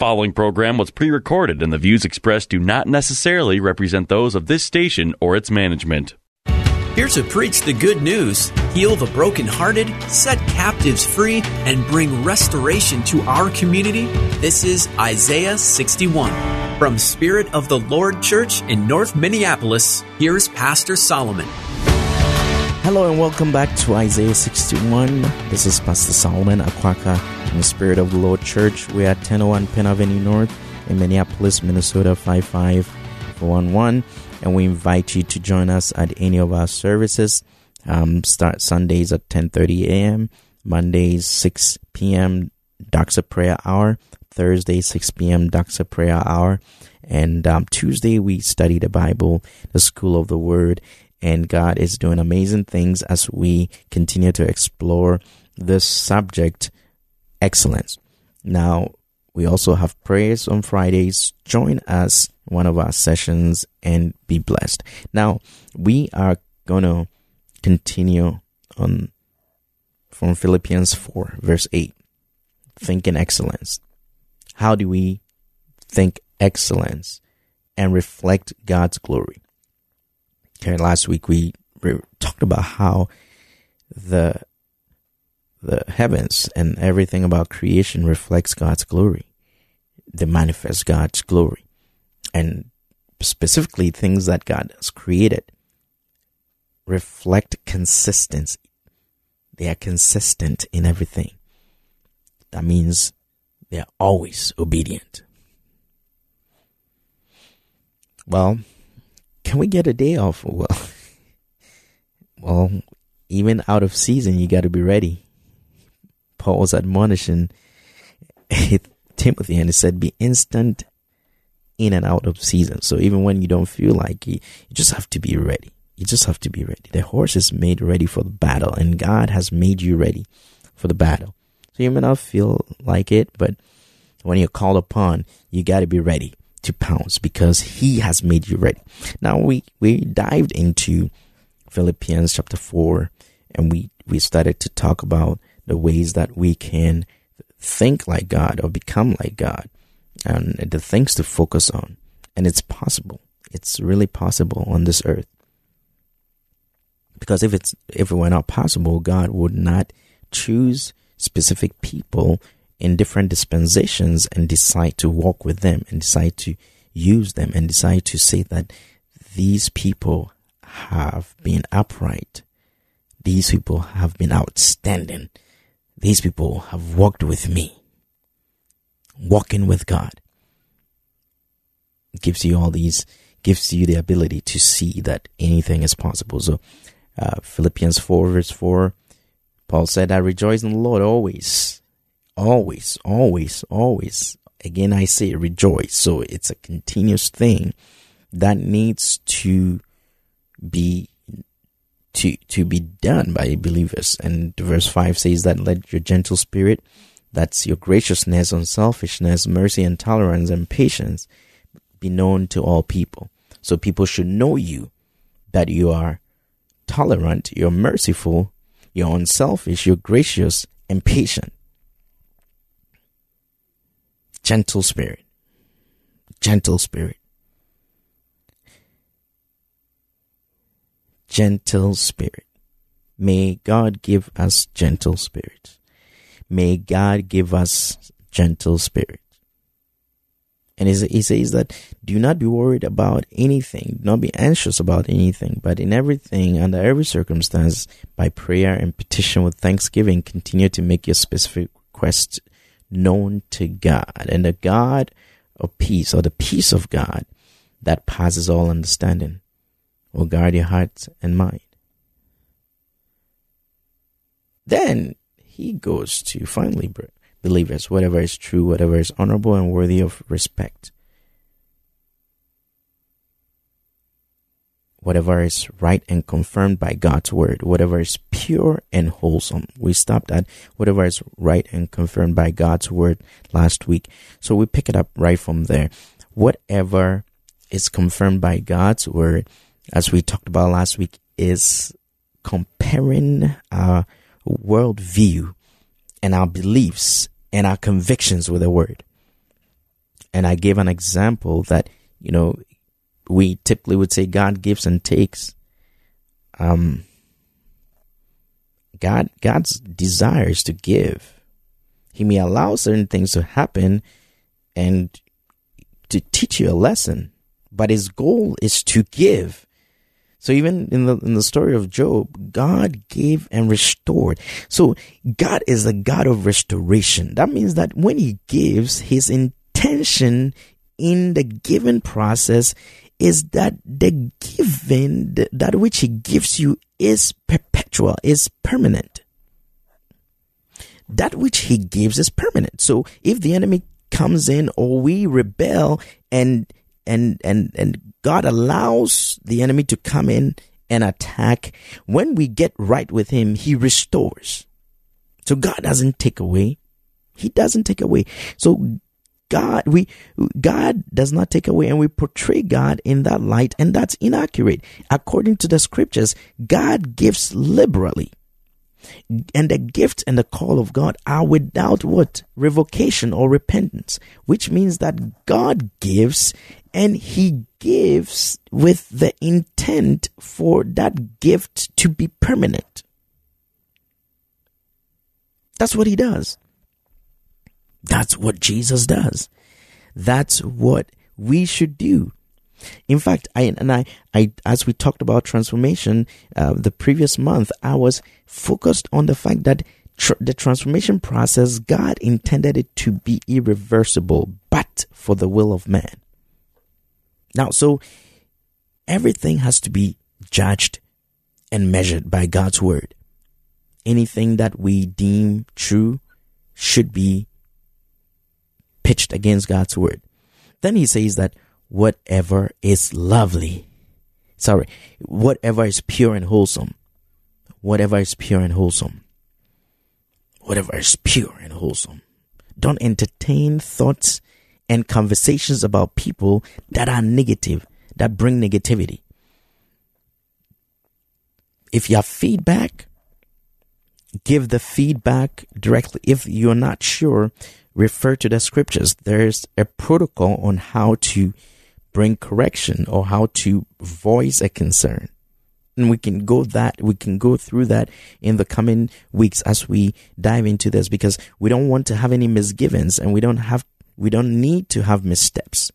following program was pre recorded, and the views expressed do not necessarily represent those of this station or its management. Here to preach the good news, heal the brokenhearted, set captives free, and bring restoration to our community, this is Isaiah 61. From Spirit of the Lord Church in North Minneapolis, here's Pastor Solomon. Hello and welcome back to Isaiah 61. This is Pastor Solomon Akwaka from the Spirit of the Lord Church. We're at 1001 Penn Avenue North in Minneapolis, Minnesota 55411. And we invite you to join us at any of our services. Um, start Sundays at 10.30 a.m., Mondays 6 p.m. Doxa Prayer Hour, Thursday 6 p.m. Doxa Prayer Hour, and um, Tuesday we study the Bible, the School of the Word, and God is doing amazing things as we continue to explore this subject, excellence. Now, we also have prayers on Fridays. Join us one of our sessions and be blessed. Now, we are going to continue on from Philippians 4, verse 8. Think in excellence. How do we think excellence and reflect God's glory? Okay, last week we talked about how the the heavens and everything about creation reflects God's glory. They manifest God's glory. And specifically things that God has created reflect consistency. They are consistent in everything. That means they are always obedient. Well, can we get a day off? Well, well, even out of season, you got to be ready. Paul was admonishing Timothy and he said, be instant in and out of season. So even when you don't feel like it, you just have to be ready. You just have to be ready. The horse is made ready for the battle and God has made you ready for the battle. So you may not feel like it, but when you're called upon, you got to be ready to pounce because he has made you ready. Now we, we dived into Philippians chapter four and we, we started to talk about the ways that we can think like God or become like God and the things to focus on. And it's possible. It's really possible on this earth. Because if it's, if it were not possible, God would not choose specific people in different dispensations and decide to walk with them and decide to use them and decide to say that these people have been upright. These people have been outstanding. These people have walked with me. Walking with God gives you all these, gives you the ability to see that anything is possible. So, uh, Philippians 4 verse 4, Paul said, I rejoice in the Lord always always, always, always. Again, I say rejoice. So it's a continuous thing that needs to be to to be done by believers. And verse five says that let your gentle spirit, that's your graciousness, unselfishness, mercy and tolerance and patience be known to all people. So people should know you that you are tolerant, you're merciful, you're unselfish, you're gracious and patient. gentle spirit. Gentle spirit. Gentle spirit. May God give us gentle spirit. May God give us gentle spirit. And he says that do not be worried about anything, do not be anxious about anything, but in everything, under every circumstance, by prayer and petition with thanksgiving, continue to make your specific requests known to God. And the God of peace, or the peace of God that passes all understanding, will guard your heart and mind. Then he goes to finally believers, whatever is true, whatever is honorable and worthy of respect. whatever is right and confirmed by God's word, whatever is pure and wholesome. We stopped at whatever is right and confirmed by God's word last week. So we pick it up right from there. Whatever is confirmed by God's word, as we talked about last week, is comparing our worldview and our beliefs and our convictions with the word. And I gave an example that, you know, we typically would say God gives and takes. Um, God, God's desires to give. He may allow certain things to happen and to teach you a lesson, but his goal is to give. So even in the in the story of Job, God gave and restored. So God is a God of restoration. That means that when he gives, his intention in the given process is that the given that which he gives you is perpetual, is permanent. That which he gives is permanent. So if the enemy comes in or we rebel and and and and God allows the enemy to come in and attack. When we get right with Him, He restores. So God doesn't take away. He doesn't take away. So God, we, God does not take away and we portray God in that light and that's inaccurate. According to the scriptures, God gives liberally. And the gift and the call of God are without what? Revocation or repentance, which means that God gives and he gives with the intent for that gift to be permanent. That's what he does. That's what Jesus does. That's what we should do. In fact, I and I, I as we talked about transformation uh, the previous month, I was focused on the fact that tr- the transformation process God intended it to be irreversible, but for the will of man. Now, so everything has to be judged and measured by God's word. Anything that we deem true should be pitched against God's word. Then he says that whatever is lovely, sorry, whatever is pure and wholesome, whatever is pure and wholesome, whatever is pure and wholesome. Don't entertain thoughts and conversations about people that are negative, that bring negativity. If you have feedback, give the feedback directly. If you're not sure, refer to the scriptures. There's a protocol on how to bring correction or how to voice a concern. And we can go that, we can go through that in the coming weeks as we dive into this because we don't want to have any misgivings and we don't have we don't need to have missteps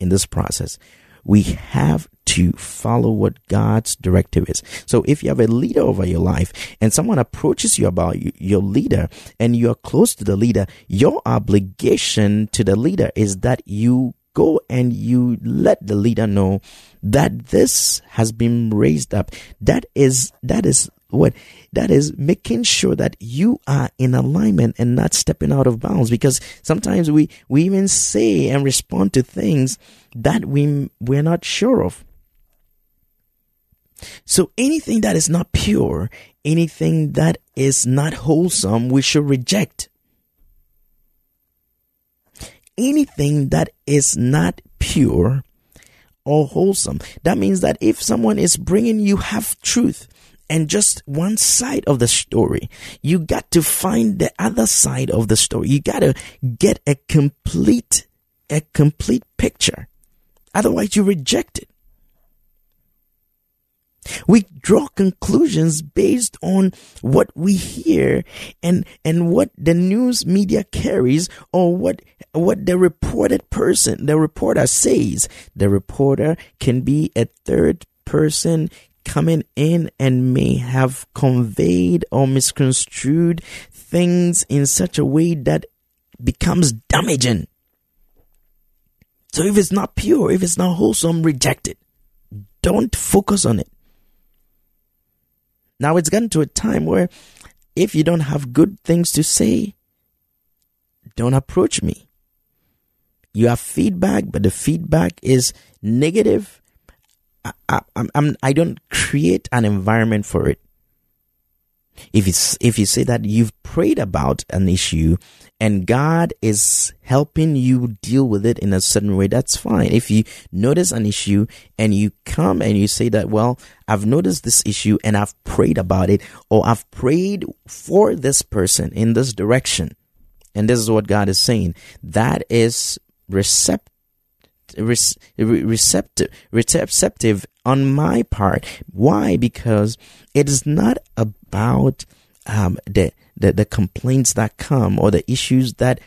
in this process. We have to follow what God's directive is. So if you have a leader over your life and someone approaches you about your leader and you're close to the leader, your obligation to the leader is that you go and you let the leader know that this has been raised up. That is, that is what? That is making sure that you are in alignment and not stepping out of bounds. Because sometimes we we even say and respond to things that we we're not sure of. So anything that is not pure anything that is not wholesome we should reject. Anything that is not pure or wholesome. That means that if someone is bringing you half truth and just one side of the story. You got to find the other side of the story. You got to get a complete, a complete picture. Otherwise you reject it. We draw conclusions based on what we hear and, and what the news media carries or what, what the reported person, the reporter says. The reporter can be a third person, coming in and may have conveyed or misconstrued things in such a way that becomes damaging. So if it's not pure, if it's not wholesome, reject it. Don't focus on it. Now it's gotten to a time where if you don't have good things to say, don't approach me. You have feedback, but the feedback is negative I, I, I don't create an environment for it. If it's, if you say that you've prayed about an issue and God is helping you deal with it in a certain way, that's fine. If you notice an issue and you come and you say that, well, I've noticed this issue and I've prayed about it or I've prayed for this person in this direction. And this is what God is saying. That is recept, receptive, receptive on my part. Why? Because it is not about um, the, the the complaints that come or the issues that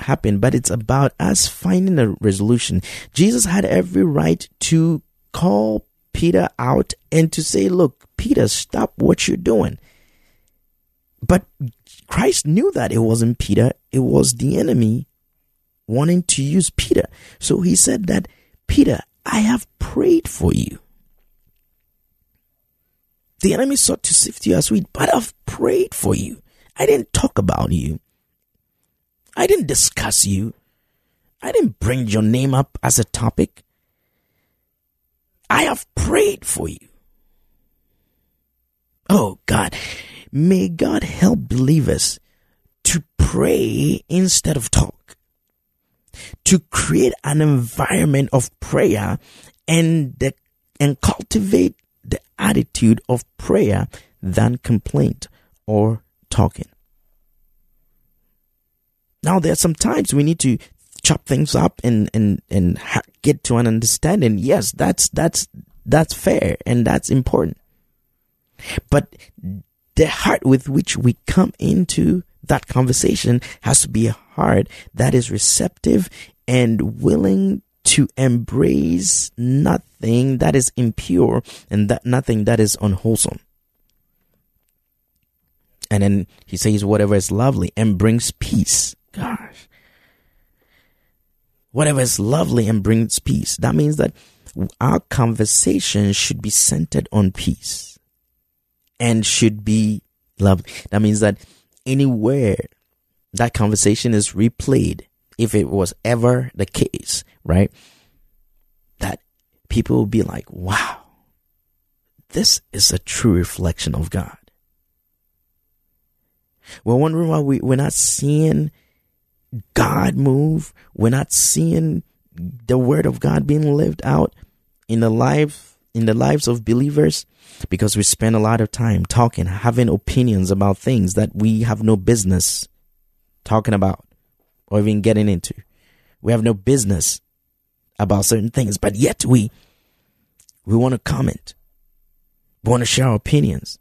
happen, but it's about us finding a resolution. Jesus had every right to call Peter out and to say, "Look, Peter, stop what you're doing." But Christ knew that it wasn't Peter; it was the enemy wanting to use Peter. So he said that, Peter, I have prayed for you. The enemy sought to sift you as wheat, but I've prayed for you. I didn't talk about you. I didn't discuss you. I didn't bring your name up as a topic. I have prayed for you. Oh God, may God help believers to pray instead of talk to create an environment of prayer and the, and cultivate the attitude of prayer than complaint or talking. Now there are some times we need to chop things up and and and ha- get to an understanding. Yes, that's that's that's fair and that's important. But the heart with which we come into that conversation has to be a heart that is receptive and willing to embrace nothing that is impure and that nothing that is unwholesome. And then he says, whatever is lovely and brings peace. Gosh. Whatever is lovely and brings peace. That means that our conversation should be centered on peace and should be lovely. That means that anywhere that conversation is replayed, if it was ever the case, right? That people will be like, wow, this is a true reflection of God. We're wondering why we, we're not seeing God move. We're not seeing the word of God being lived out in the life, in the lives of believers because we spend a lot of time talking, having opinions about things that we have no business talking about or even getting into. We have no business about certain things, but yet we we want to comment. We want to share our opinions.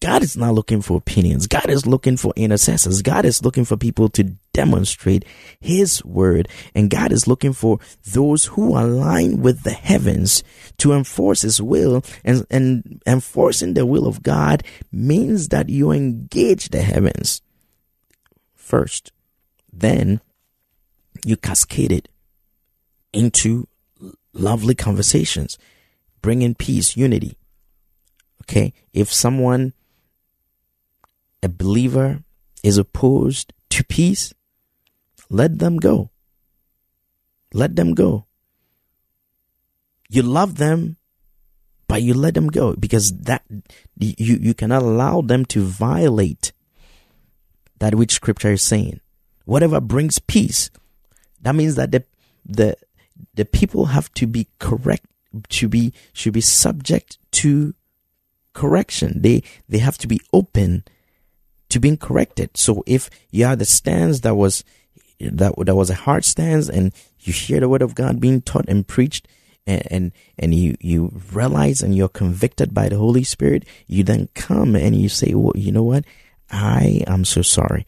God is not looking for opinions. God is looking for intercessors. God is looking for people to demonstrate His word. And God is looking for those who align with the heavens to enforce His will. And, and enforcing the will of God means that you engage the heavens first. Then you cascade it into lovely conversations, bringing peace, unity. Okay. If someone a believer is opposed to peace, let them go. Let them go. You love them, but you let them go because that you, you cannot allow them to violate that which scripture is saying. Whatever brings peace, that means that the the the people have to be correct to be should be subject to correction. They they have to be open to being corrected. So if you have the stance that was that that was a hard stance, and you hear the word of God being taught and preached, and and, and you you realize and you're convicted by the Holy Spirit, you then come and you say, well, you know what, I am so sorry,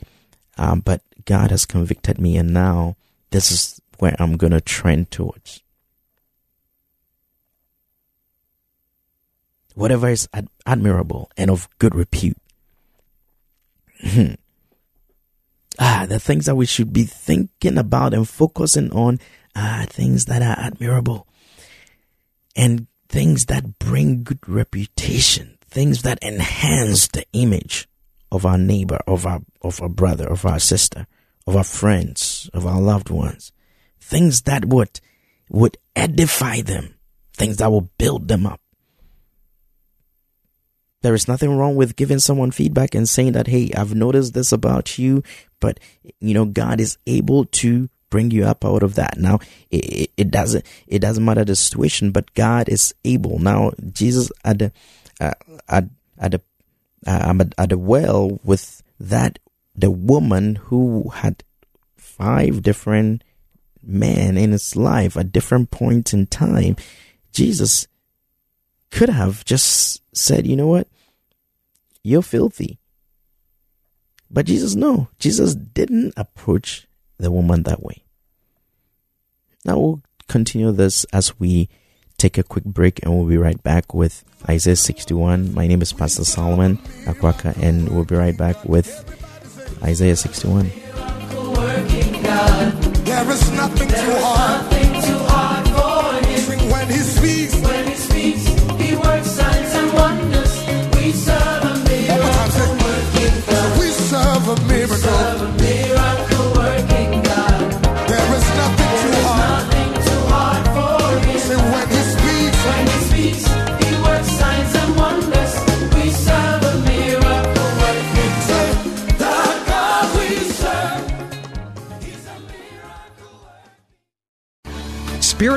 um, but God has convicted me, and now this is where I'm gonna trend towards. Whatever is ad- admirable and of good repute ah, the things that we should be thinking about and focusing on are things that are admirable. And things that bring good reputation, things that enhance the image of our neighbor, of our, of our brother, of our sister, of our friends, of our loved ones, things that would, would edify them, things that will build them up. There is nothing wrong with giving someone feedback and saying that, Hey, I've noticed this about you, but you know, God is able to bring you up out of that. Now, it, it doesn't, it doesn't matter the situation, but God is able. Now, Jesus at the, uh, at, at the, uh, at, at the well with that, the woman who had five different men in his life at different points in time, Jesus could have just said, you know what? You're filthy. But Jesus, no, Jesus didn't approach the woman that way. Now we'll continue this as we take a quick break and we'll be right back with Isaiah 61. My name is Pastor Solomon Akwaka and we'll be right back with Isaiah 61.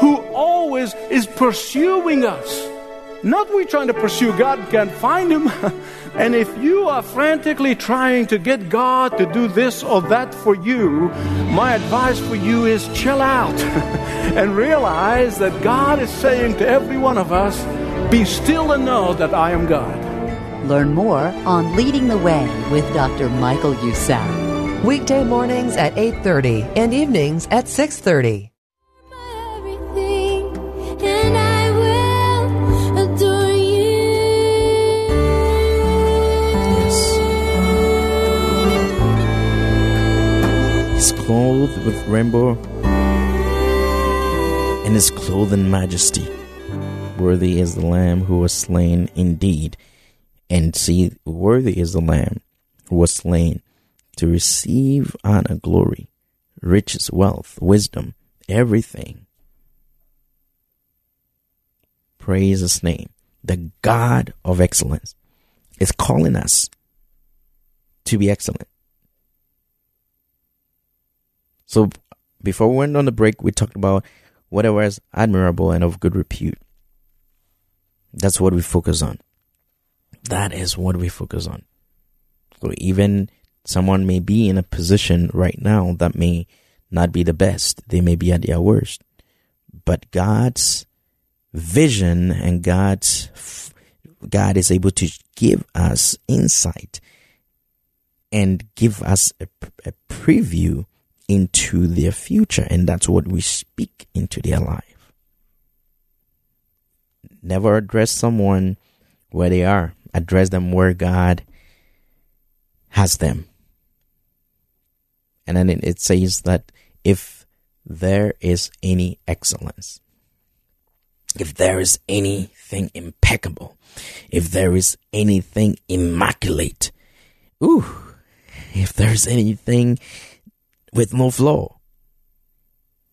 who always is pursuing us. Not we trying to pursue God can't find him. and if you are frantically trying to get God to do this or that for you, my advice for you is chill out and realize that God is saying to every one of us, be still and know that I am God. Learn more on Leading the Way with Dr. Michael Youssef. Weekday mornings at 8:30 and evenings at 6:30. He's clothed with rainbow and is clothed in majesty. Worthy is the Lamb who was slain indeed. And see, worthy is the Lamb who was slain to receive honor, glory, riches, wealth, wisdom, everything. Praise his name. The God of excellence is calling us to be excellent. So before we went on the break, we talked about whatever is admirable and of good repute. That's what we focus on. That is what we focus on. So even someone may be in a position right now that may not be the best. They may be at their worst. But God's vision and God's God is able to give us insight and give us a, a preview into their future, and that's what we speak into their life. Never address someone where they are, address them where God has them. And then it, says that if there is any excellence, if there is anything impeccable, if there is anything immaculate, ooh, if there's anything with no flaw.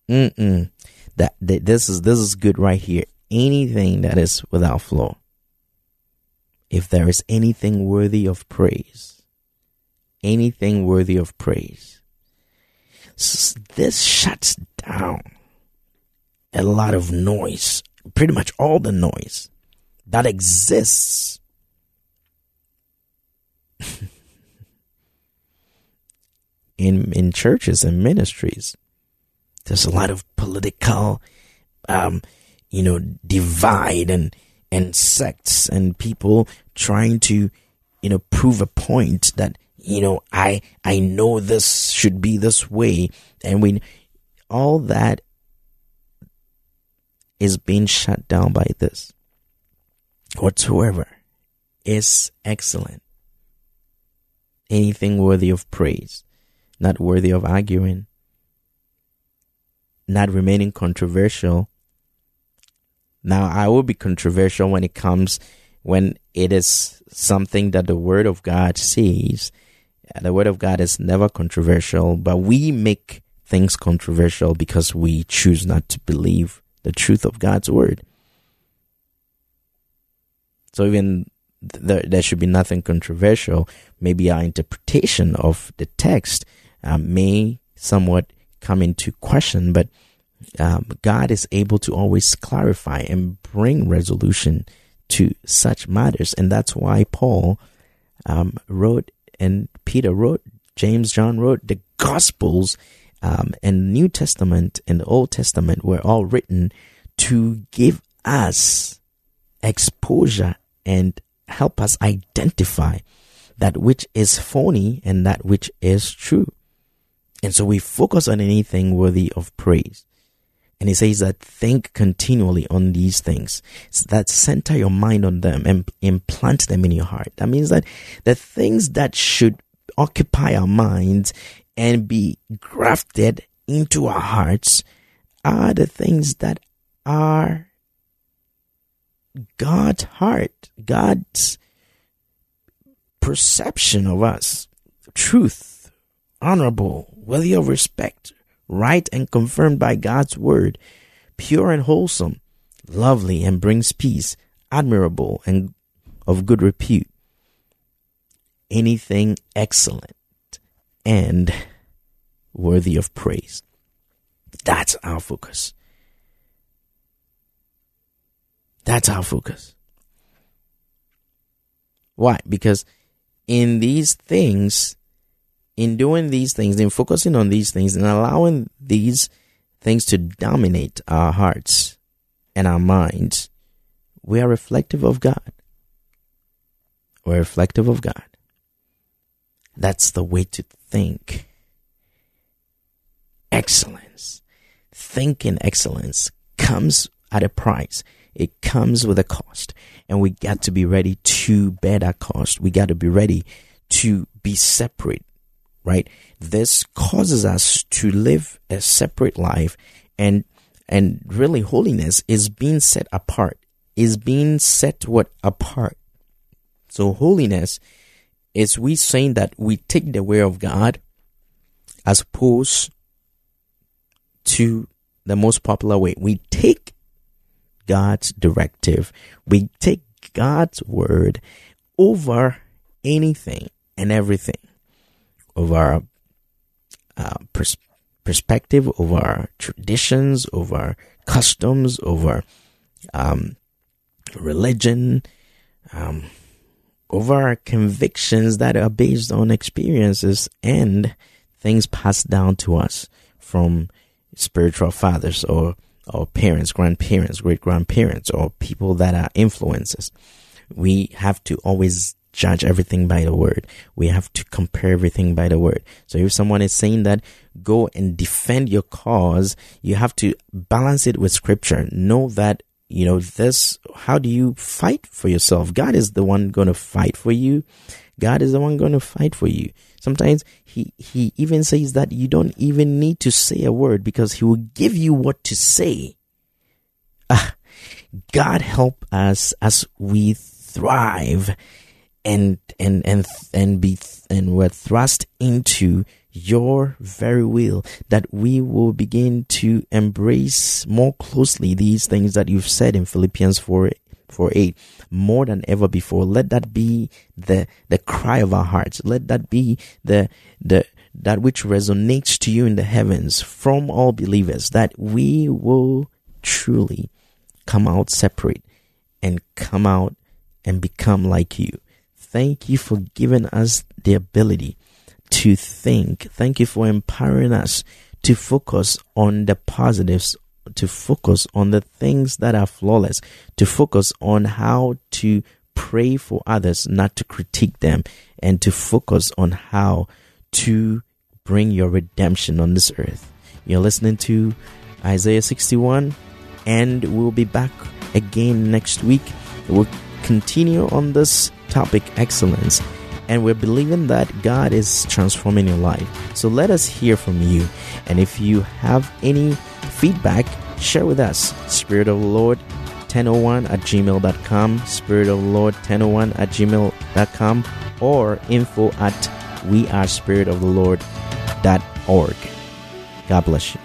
Mm-mm. That, that this is this is good right here. Anything that is without flaw. If there is anything worthy of praise, anything worthy of praise, this shuts down a lot of noise, pretty much all the noise that exists in in churches and ministries. There's a lot of political, um, you know, divide and and sects and people trying to, you know, prove a point that you know I I know this should be this way, and we all that is being shut down by this. Whatsoever is excellent. Anything worthy of praise not worthy of arguing, not remaining controversial. Now, I will be controversial when it comes when it is something that the Word of God says. The Word of God is never controversial, but we make things controversial because we choose not to believe the truth of God's word. So even th- there, there should be nothing controversial. Maybe our interpretation of the text uh, may somewhat come into question, but um, God is able to always clarify and bring resolution to such matters, and that's why Paul um, wrote and Peter wrote, James, John wrote the Gospels um, and New Testament and the Old Testament were all written to give us exposure and help us identify that which is phony and that which is true. And so we focus on anything worthy of praise. And he says that think continually on these things. So that center your mind on them and implant them in your heart. That means that the things that should occupy our minds and be grafted into our hearts are the things that are God's heart, God's perception of us, truth, honorable, worthy of respect, right and confirmed by God's word, pure and wholesome, lovely and brings peace, admirable and of good repute, anything excellent and worthy of praise. That's our focus. That's our focus. Why? Because in these things, in doing these things, in focusing on these things, and allowing these things to dominate our hearts and our minds, we are reflective of God. We're reflective of God. That's the way to think. Excellence. Thinking excellence comes at a price. It comes with a cost. And we got to be ready to bear that cost. We got to be ready to be separate, right? This causes us to live a separate life and, and really holiness is being set apart, is being set what apart. So holiness is we saying that we take the way of God as opposed to the most popular way. We take God's directive. We take God's word over anything and everything, over uh, pers- perspective, our traditions, of our customs, over um, religion, um, our convictions that are based on experiences and things passed down to us from spiritual fathers or or parents, grandparents, great grandparents, or people that are influences. We have to always judge everything by the word. We have to compare everything by the word. So if someone is saying that go and defend your cause, you have to balance it with scripture. Know that, you know, this, how do you fight for yourself? God is the one going to fight for you. God is the one going to fight for you. Sometimes he, he even says that you don't even need to say a word because he will give you what to say. Ah, God help us as we thrive and, and, and, and be, and we're thrust into your very will that we will begin to embrace more closely these things that you've said in Philippians 4 4 8 more than ever before. Let that be the, the cry of our hearts. Let that be the, the, that which resonates to you in the heavens from all believers that we will truly come out separate and come out and become like you. Thank you for giving us the ability to think. Thank you for empowering us to focus on the positives to focus on the things that are flawless, to focus on how to pray for others, not to critique them, and to focus on how to bring your redemption on this earth. You're listening to Isaiah 61, and we'll be back again next week. We'll continue on this topic, excellence and we're believing that God is transforming your life. So let us hear from you. And if you have any feedback, share with us. Oh oh spirit of the Lord 1001 at gmail.com, Spirit of the Lord 1001 at gmail.com, or info at wearespiritoftheLord.org. God bless you.